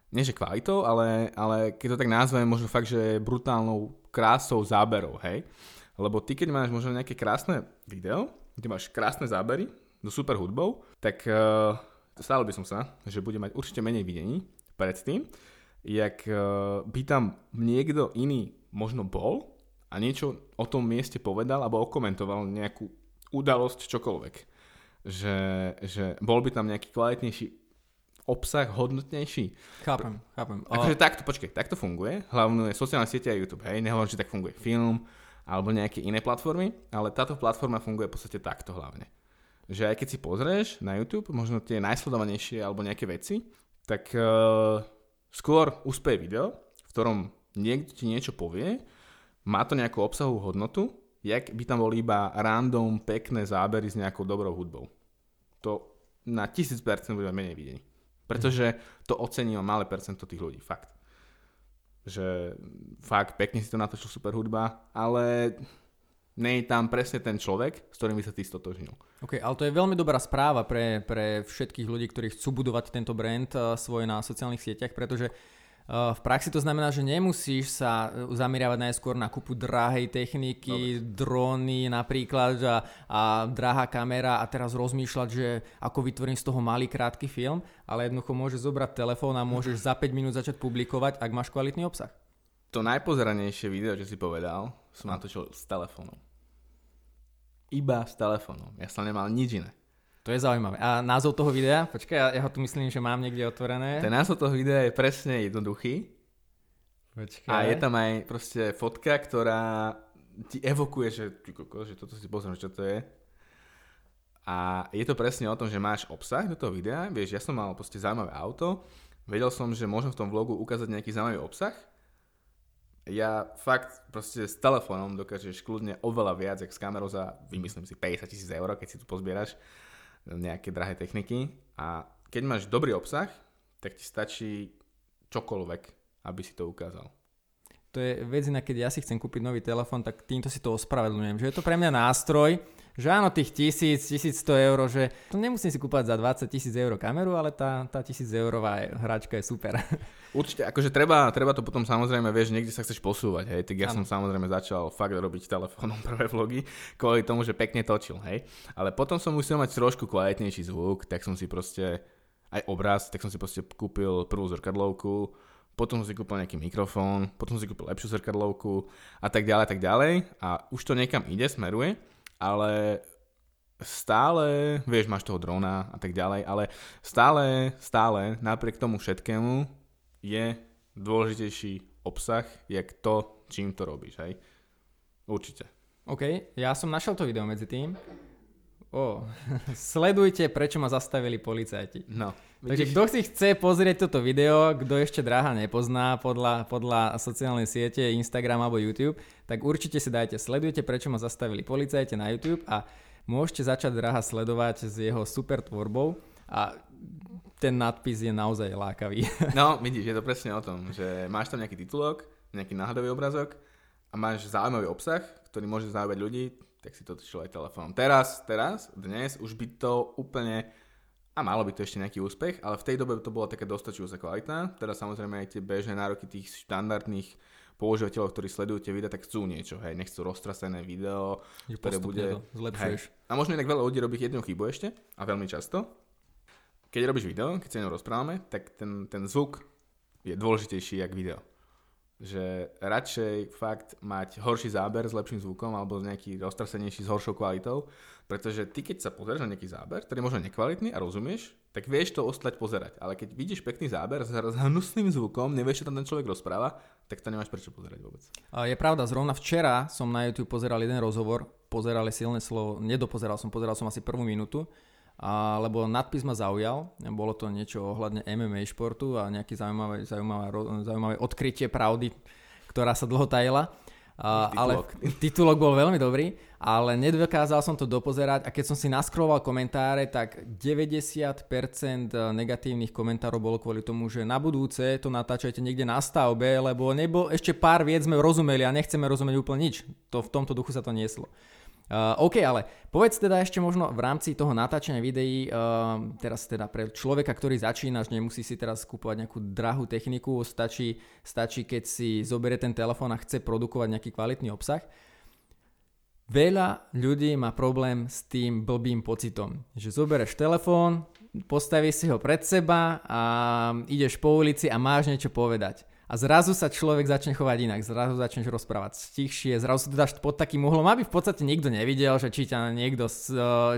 nie že kvalitou, ale, ale keď to tak nazvem, možno fakt, že brutálnou krásou záberov, hej. Lebo ty, keď máš možno nejaké krásne video, kde máš krásne zábery so super hudbou, tak uh, stále by som sa, že bude mať určite menej videní predtým, jak uh, by tam niekto iný možno bol a niečo o tom mieste povedal alebo okomentoval nejakú udalosť, čokoľvek. Že, že bol by tam nejaký kvalitnejší obsah, hodnotnejší. Chápem, chápem. Akože takto, počkej, takto funguje. Hlavne sociálne siete a YouTube, hej. Nehovorím, že tak funguje film alebo nejaké iné platformy, ale táto platforma funguje v podstate takto hlavne. Že aj keď si pozrieš na YouTube, možno tie najsledovanejšie alebo nejaké veci, tak uh, skôr úspeje video, v ktorom niekto ti niečo povie, má to nejakú obsahovú hodnotu jak by tam boli iba random pekné zábery s nejakou dobrou hudbou. To na 1000% bude menej videní. Pretože to ocení malé percento tých ľudí, fakt. Že fakt pekne si to natočil super hudba, ale nie je tam presne ten človek, s ktorým by sa ty stotožnil. OK, ale to je veľmi dobrá správa pre, pre všetkých ľudí, ktorí chcú budovať tento brand uh, svoj na sociálnych sieťach, pretože v praxi to znamená, že nemusíš sa zameriavať najskôr na kúpu drahej techniky, Dobre. dróny napríklad a, a drahá kamera a teraz rozmýšľať, že ako vytvorím z toho malý krátky film, ale jednoducho môžeš zobrať telefón a môžeš za 5 minút začať publikovať, ak máš kvalitný obsah. To najpozeranejšie video, čo si povedal, som natočil s telefónom. Iba s telefónom. Ja som nemal nič iné. To je zaujímavé. A názov toho videa? Počkaj, ja, ja ho tu myslím, že mám niekde otvorené. Ten názov toho videa je presne jednoduchý. Počkaj. A je tam aj proste fotka, ktorá ti evokuje, že, že toto si pozriem, čo to je. A je to presne o tom, že máš obsah do toho videa. Vieš, ja som mal proste zaujímavé auto. Vedel som, že môžem v tom vlogu ukázať nejaký zaujímavý obsah ja fakt proste s telefónom dokážeš kľudne oveľa viac, jak s kamerou za, vymyslím si, 50 tisíc eur, keď si tu pozbieraš nejaké drahé techniky. A keď máš dobrý obsah, tak ti stačí čokoľvek, aby si to ukázal. To je vec, keď ja si chcem kúpiť nový telefón, tak týmto si to ospravedlňujem. Že je to pre mňa nástroj, že áno, tých 1000, 1100 eur, že to nemusím si kúpať za 20 tisíc eur kameru, ale tá, tá 1000 eurová hračka je super. Určite, akože treba, treba to potom samozrejme, vieš, niekde sa chceš posúvať, hej, tak ja ano. som samozrejme začal fakt robiť telefónom prvé vlogy, kvôli tomu, že pekne točil, hej. Ale potom som musel mať trošku kvalitnejší zvuk, tak som si proste, aj obraz, tak som si proste kúpil prvú zrkadlovku, potom som si kúpil nejaký mikrofón, potom som si kúpil lepšiu zrkadlovku a tak ďalej, tak ďalej a už to niekam ide, smeruje ale stále, vieš, máš toho drona a tak ďalej, ale stále, stále, napriek tomu všetkému je dôležitejší obsah, jak to, čím to robíš, hej? Určite. OK, ja som našiel to video medzi tým. O, sledujte, prečo ma zastavili policajti. No. Takže kto si chce pozrieť toto video, kto ešte dráha nepozná podľa, podľa sociálnej siete, Instagram alebo YouTube, tak určite si dajte sledujte, prečo ma zastavili policajte na YouTube a môžete začať dráha sledovať s jeho super tvorbou a ten nadpis je naozaj lákavý. No, vidíš, je to presne o tom, že máš tam nejaký titulok, nejaký náhľadový obrazok a máš zaujímavý obsah, ktorý môže zaujať ľudí, tak si to točil aj telefónom. Teraz, teraz, dnes už by to úplne a malo by to ešte nejaký úspech, ale v tej dobe to bola taká dostačujúca kvalita. Teda samozrejme aj tie bežné nároky tých štandardných používateľov, ktorí sledujú tie videá, tak chcú niečo, hej, nechcú roztrasené video, Je ktoré bude... zlepšuješ. Hej. A možno inak veľa ľudí robí jednu chybu ešte, a veľmi často. Keď robíš video, keď sa ňom rozprávame, tak ten, ten zvuk je dôležitejší jak video že radšej fakt mať horší záber s lepším zvukom alebo nejaký roztrasenejší s horšou kvalitou, pretože ty keď sa pozrieš na nejaký záber, ktorý je možno nekvalitný a rozumieš, tak vieš to ostať pozerať. Ale keď vidíš pekný záber s, hnusným zvukom, nevieš, čo tam ten človek rozpráva, tak to nemáš prečo pozerať vôbec. Je pravda, zrovna včera som na YouTube pozeral jeden rozhovor, pozeral silné slovo, nedopozeral som, pozeral som asi prvú minútu a, lebo nadpis ma zaujal, bolo to niečo ohľadne MMA športu a nejaké zaujímavé, zaujímavé, zaujímavé odkrytie pravdy, ktorá sa dlho tajila. Uh, ale titulok bol veľmi dobrý, ale nedokázal som to dopozerať a keď som si naskroval komentáre, tak 90% negatívnych komentárov bolo kvôli tomu, že na budúce to natáčajte niekde na stavbe, lebo nebo ešte pár vied sme rozumeli a nechceme rozumieť úplne nič. To v tomto duchu sa to nieslo. Uh, OK, ale povedz teda ešte možno v rámci toho natáčania videí, uh, teraz teda pre človeka, ktorý začína, že nemusí si teraz kúpovať nejakú drahú techniku, stačí, stačí keď si zoberie ten telefón a chce produkovať nejaký kvalitný obsah. Veľa ľudí má problém s tým blbým pocitom, že zobereš telefón, postavíš si ho pred seba a ideš po ulici a máš niečo povedať a zrazu sa človek začne chovať inak, zrazu začneš rozprávať stichšie, zrazu sa to dáš pod takým uhlom, aby v podstate nikto nevidel, že či ťa niekto,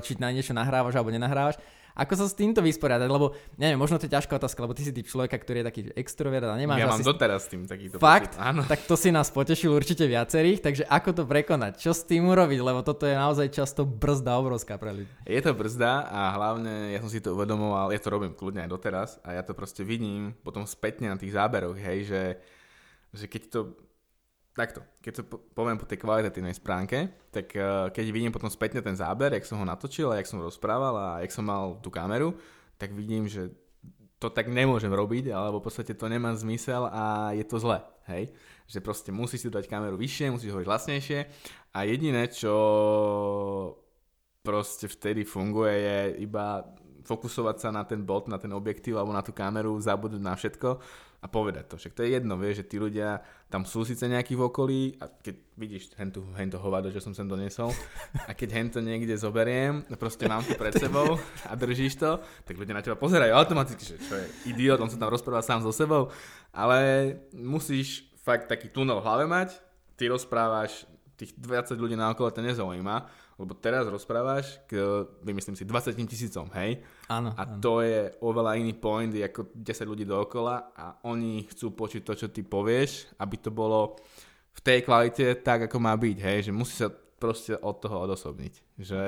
či na niečo nahrávaš alebo nenahrávaš. Ako sa s týmto vysporiadať? Lebo, neviem, možno to je ťažká otázka, lebo ty si typ človeka, ktorý je taký extrovert a nemáš Ja mám asi... doteraz s tým takýto Fakt? pocit. Áno. Tak to si nás potešil určite viacerých, takže ako to prekonať? Čo s tým urobiť? Lebo toto je naozaj často brzda obrovská pre ľudí. Je to brzda a hlavne ja som si to uvedomoval, ja to robím kľudne aj doteraz a ja to proste vidím potom spätne na tých záberoch, hej, že, že keď to takto, keď to po- poviem po tej kvalitatívnej stránke, tak uh, keď vidím potom spätne ten záber, jak som ho natočil a jak som rozprával a jak som mal tú kameru, tak vidím, že to tak nemôžem robiť, alebo v podstate to nemá zmysel a je to zle, hej? Že proste musíš si dať kameru vyššie, musíš hovoriť hlasnejšie a jediné, čo proste vtedy funguje, je iba fokusovať sa na ten bod, na ten objektív alebo na tú kameru, zabudnúť na všetko a povedať to. Však to je jedno, vieš, že tí ľudia tam sú síce nejakí v okolí a keď vidíš hentu, hento hovado, že som sem donesol a keď hento niekde zoberiem, proste mám to pred sebou a držíš to, tak ľudia na teba pozerajú automaticky, že čo je idiot, on sa tam rozpráva sám so sebou, ale musíš fakt taký tunel v hlave mať, ty rozprávaš, tých 20 ľudí na okolo to nezaujíma, lebo teraz rozprávaš k, vymyslím si, 20 tisícom, hej? Áno. A áno. to je oveľa iný point, ako 10 ľudí dookola a oni chcú počuť to, čo ty povieš, aby to bolo v tej kvalite tak, ako má byť, hej? Že musí sa proste od toho odosobniť. Že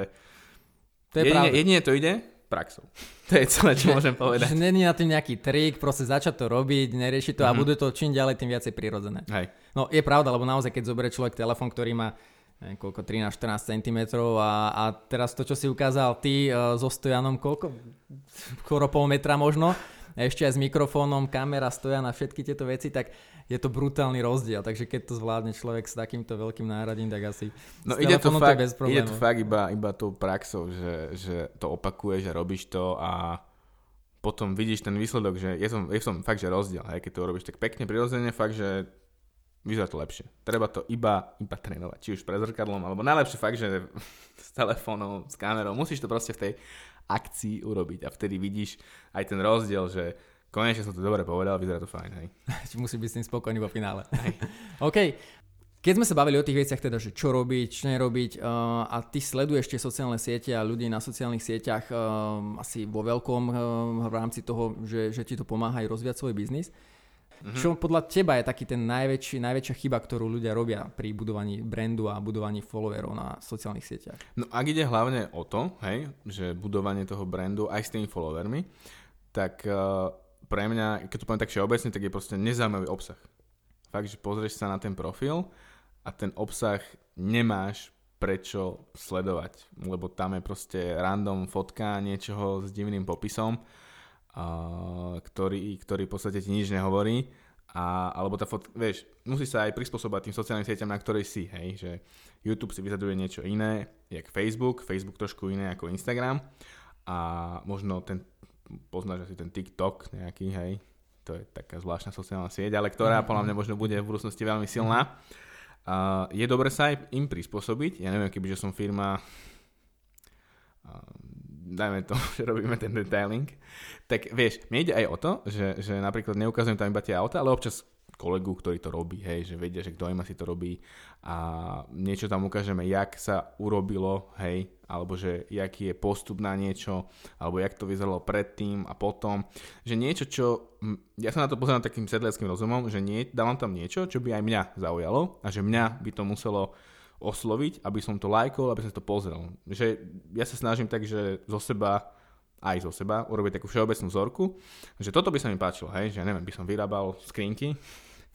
To je jedine, jedine to ide praxou. To je celé, čo môžem Že povedať. není na tým nejaký trik, proste začať to robiť, neriešiť to a Mhm. bude to čím ďalej, tým viacej prirodzené. Hej. No je pravda, lebo naozaj, keď zoberie človek telefón, ktorý má neviem, koľko, 13-14 cm a, a teraz to, čo si ukázal ty uh, so stojanom, koľko? Skoro pol metra možno, ešte aj s mikrofónom, kamera, stoja na všetky tieto veci, tak je to brutálny rozdiel. Takže keď to zvládne človek s takýmto veľkým náradím, tak asi No ide to, fakt, je bez ide problémov. to fakt iba, iba tou praxou, že, že to opakuješ a robíš to a potom vidíš ten výsledok, že je, som, je som fakt, že rozdiel, hej, keď to robíš tak pekne, prirodzene, fakt, že vyzerá to lepšie. Treba to iba, iba trénovať, či už pre zrkadlom, alebo najlepšie fakt, že s telefónom, s kamerou, musíš to proste v tej akcii urobiť a vtedy vidíš aj ten rozdiel, že konečne som to dobre povedal, vyzerá to fajn, hej. Musí byť s tým spokojný vo finále. OK. Keď sme sa bavili o tých veciach, teda, že čo robiť, čo nerobiť uh, a ty sleduješ tie sociálne siete a ľudí na sociálnych sieťach uh, asi vo veľkom uh, v rámci toho, že, že ti to pomáha aj rozvíjať svoj biznis. Mm-hmm. Čo podľa teba je taký ten najväčší, najväčšia chyba, ktorú ľudia robia pri budovaní brandu a budovaní followerov na sociálnych sieťach? No ak ide hlavne o to, hej, že budovanie toho brandu aj s tými followermi, tak uh, pre mňa, keď to poviem tak všeobecne, tak je proste nezaujímavý obsah. Fakt, že pozrieš sa na ten profil a ten obsah nemáš prečo sledovať, lebo tam je proste random fotka niečoho s divným popisom, ktorý, ktorý v podstate ti nič nehovorí. A, alebo tá fotka, vieš, musí sa aj prispôsobať tým sociálnym sieťam, na ktorej si, hej, že YouTube si vyžaduje niečo iné, jak Facebook, Facebook trošku iné ako Instagram a možno ten, poznáš asi ten TikTok nejaký, hej, to je taká zvláštna sociálna sieť, ale ktorá podľa mňa možno bude v budúcnosti veľmi silná. Uh, je dobre sa aj im prispôsobiť, ja neviem, kebyže som firma, uh, dajme to, že robíme ten detailing, tak vieš, mne ide aj o to, že, že napríklad neukazujem tam iba tie auta, ale občas kolegu, ktorý to robí, hej, že vedia, že kto ima si to robí a niečo tam ukážeme, jak sa urobilo, hej, alebo že jaký je postup na niečo, alebo jak to vyzeralo predtým a potom, že niečo, čo, ja sa na to pozerám takým sedleckým rozumom, že nie, dávam tam niečo, čo by aj mňa zaujalo a že mňa by to muselo osloviť, aby som to lajkol, aby som to pozrel. Že ja sa snažím tak, že zo seba aj zo seba, urobiť takú všeobecnú vzorku, že toto by sa mi páčilo, hej, že ja neviem, by som vyrábal skrinky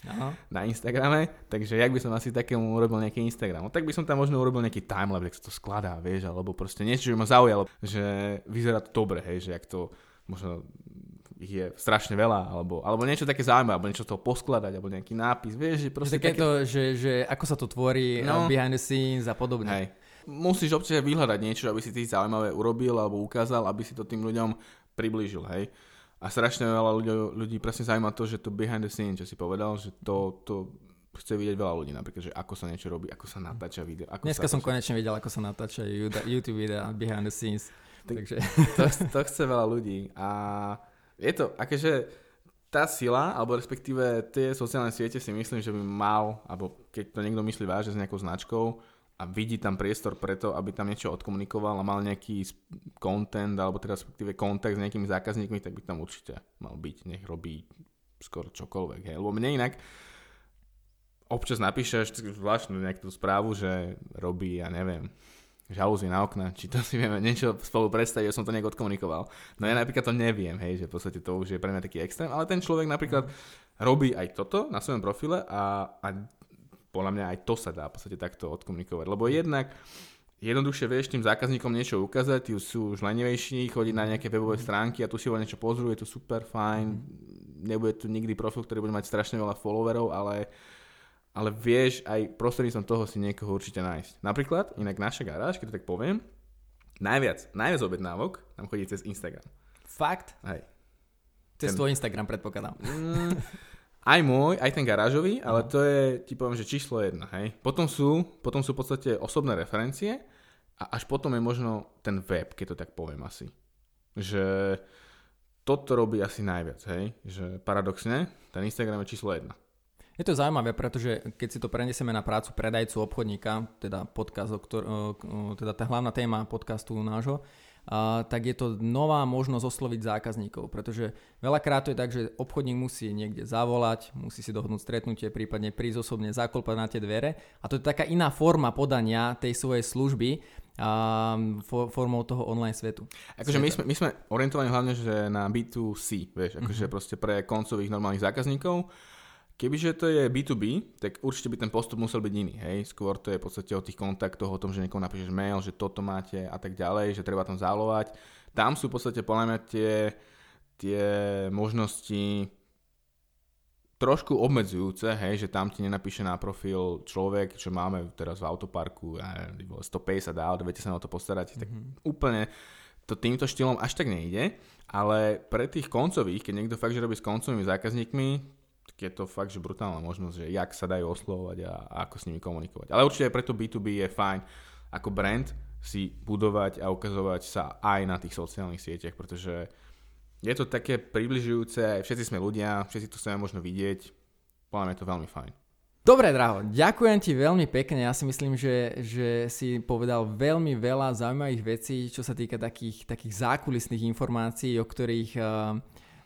Aha. na Instagrame, takže jak by som asi takému urobil nejaký Instagram. No, tak by som tam možno urobil nejaký timelapse, jak sa to skladá, vieš, alebo proste niečo, čo by ma zaujalo, že vyzerá to dobre, hej, že jak to možno ich je strašne veľa, alebo, alebo niečo také zaujímavé, alebo niečo z toho poskladať, alebo nejaký nápis, vieš, že proste Proste takéto, že, že ako sa to tvorí No. no. behind the scenes a podobne. Hej. Musíš občas vyhľadať niečo, aby si ty zaujímavé urobil alebo ukázal, aby si to tým ľuďom priblížil, hej. A strašne veľa ľudí, ľudí presne zaujíma to, že to behind the scene, čo si povedal, že to, to chce vidieť veľa ľudí, napríklad, že ako sa niečo robí, ako sa natáča video. Ako Dneska sa som konečne videl, ako sa natáčajú Juda- YouTube videa behind the scenes. Tak- Takže to, to chce veľa ľudí a je to, akože tá sila, alebo respektíve tie sociálne siete si myslím, že by mal, alebo keď to niekto myslí vážne s nejakou značkou a vidí tam priestor preto, aby tam niečo odkomunikoval a mal nejaký content, alebo teda respektíve kontakt s nejakými zákazníkmi, tak by tam určite mal byť, nech robí skoro čokoľvek, hej. Lebo mne inak občas napíšeš zvláštnu nejakú správu, že robí, ja neviem, žalúzy na okna, či to si vieme niečo spolu predstaviť, že som to nejak odkomunikoval. No ja napríklad to neviem, hej, že v podstate to už je pre mňa taký extrém, ale ten človek napríklad robí aj toto na svojom profile a, a podľa mňa aj to sa dá v podstate takto odkomunikovať. Lebo jednak jednoduchšie vieš tým zákazníkom niečo ukázať, tí sú už lenivejší, chodí na nejaké webové stránky a tu si ho niečo pozrú, je to super fajn, nebude tu nikdy profil, ktorý bude mať strašne veľa followerov, ale, ale vieš aj prostredníctvom toho si niekoho určite nájsť. Napríklad, inak naša garáž, keď to tak poviem, najviac, najviac objednávok nám chodí cez Instagram. Fakt? Hej. Cez Ten- tvoj Instagram predpokladám. Mm, aj môj, aj ten garážový, ale to je, ti poviem, že číslo jedna, hej. Potom sú, potom sú v podstate osobné referencie a až potom je možno ten web, keď to tak poviem asi. Že toto robí asi najviac, hej. Že paradoxne, ten Instagram je číslo jedna. Je to zaujímavé, pretože keď si to prenesieme na prácu predajcu obchodníka, teda podcast, ktor- teda tá hlavná téma podcastu nášho, a, tak je to nová možnosť osloviť zákazníkov, pretože veľakrát to je tak, že obchodník musí niekde zavolať, musí si dohodnúť stretnutie, prípadne prísť osobne, zaklopať na tie dvere a to je taká iná forma podania tej svojej služby a, for, formou toho online svetu. Akože my sme, my sme orientovaní hlavne že na B2C, vieš, akože Mhm. proste pre koncových normálnych zákazníkov. Kebyže to je B2B, tak určite by ten postup musel byť iný, hej. Skôr to je v podstate o tých kontaktoch, o tom, že niekomu napíšeš mail, že toto máte a tak ďalej, že treba tam zálovať. Tam sú v podstate podľa mňa tie, tie možnosti trošku obmedzujúce, hej, že tam ti nenapíše na profil človek, čo máme teraz v autoparku, ja neviem, vole, 150 aut, viete sa na to postarať, tak úplne to týmto štýlom až tak nejde, ale pre tých koncových, keď niekto fakt, že robí s koncovými zákazníkmi, je to fakt, že brutálna možnosť, že jak sa dajú oslovovať a, a ako s nimi komunikovať. Ale určite aj preto B2B je fajn ako brand si budovať a ukazovať sa aj na tých sociálnych sieťach, pretože je to také približujúce, všetci sme ľudia, všetci to chceme možno vidieť, podľa je to veľmi fajn. Dobre, Draho, ďakujem ti veľmi pekne. Ja si myslím, že, že si povedal veľmi veľa zaujímavých vecí, čo sa týka takých, takých zákulisných informácií, o ktorých uh,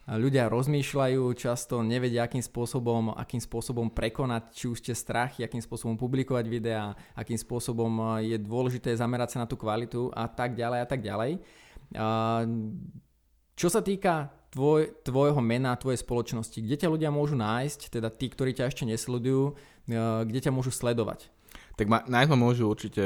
ľudia rozmýšľajú, často nevedia, akým spôsobom, akým spôsobom prekonať či už tie strachy, akým spôsobom publikovať videá, akým spôsobom je dôležité zamerať sa na tú kvalitu a tak ďalej a tak ďalej. Uh, čo sa týka tvoj, tvojho mena, tvojej spoločnosti, kde ťa ľudia môžu nájsť, teda tí, ktorí ťa ešte nesledujú, kde ťa môžu sledovať? Tak ma, nájsť ma môžu určite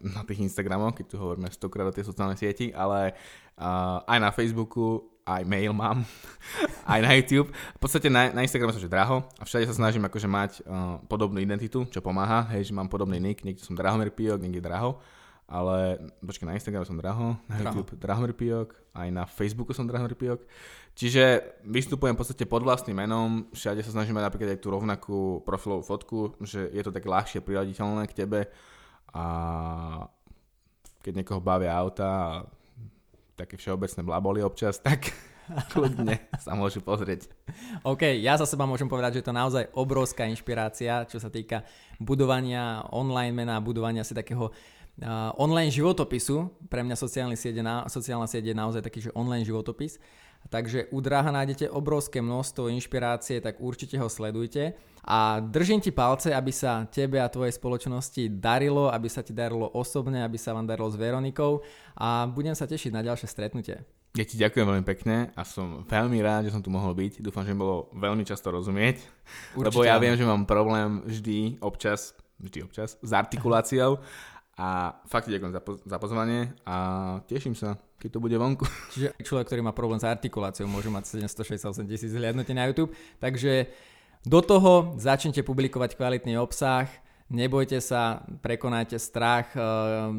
na tých Instagramoch, keď tu hovoríme stokrát o tej sociálnej sieti, ale uh, aj na Facebooku, aj mail mám, aj na YouTube. V podstate na, na Instagrame som že Draho a všade sa snažím akože mať uh, podobnú identitu, čo pomáha, hej, že mám podobný nick, niekde som Drahomir Pijok, niekde Draho, ale počkaj, na Instagrame som Draho, na Draho. YouTube Drahomir Pijok, aj na Facebooku som Drahomir Pijok. Čiže vystupujem v podstate pod vlastným menom, všade sa snažím mať napríklad aj tú rovnakú profilovú fotku, že je to tak ľahšie priraditeľné k tebe a keď niekoho bavia auta a také všeobecné blaboli občas, tak kľudne sa môžu pozrieť. OK, ja za seba môžem povedať, že je to naozaj obrovská inšpirácia, čo sa týka budovania online mena, budovania si takého uh, online životopisu. Pre mňa sociálny sieť je na, sociálna sieť je naozaj taký, že online životopis. Takže u Draha nájdete obrovské množstvo inšpirácie, tak určite ho sledujte. A držím ti palce, aby sa tebe a tvojej spoločnosti darilo, aby sa ti darilo osobne, aby sa vám darilo s Veronikou a budem sa tešiť na ďalšie stretnutie. Ja ti ďakujem veľmi pekne a som veľmi rád, že som tu mohol byť. Dúfam, že mi bolo veľmi často rozumieť, Určite lebo ja viem, že mám problém vždy, občas, vždy občas, s artikuláciou a fakt ti ďakujem za, po- za pozvanie a teším sa, keď to bude vonku. Čiže človek, ktorý má problém s artikuláciou, môže mať 768 tisíc hliadnutí na YouTube. Takže do toho začnite publikovať kvalitný obsah, nebojte sa, prekonajte strach eh,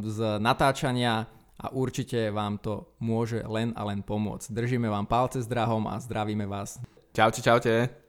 z natáčania a určite vám to môže len a len pomôcť. Držíme vám palce s drahom a zdravíme vás. Čaute, čaute.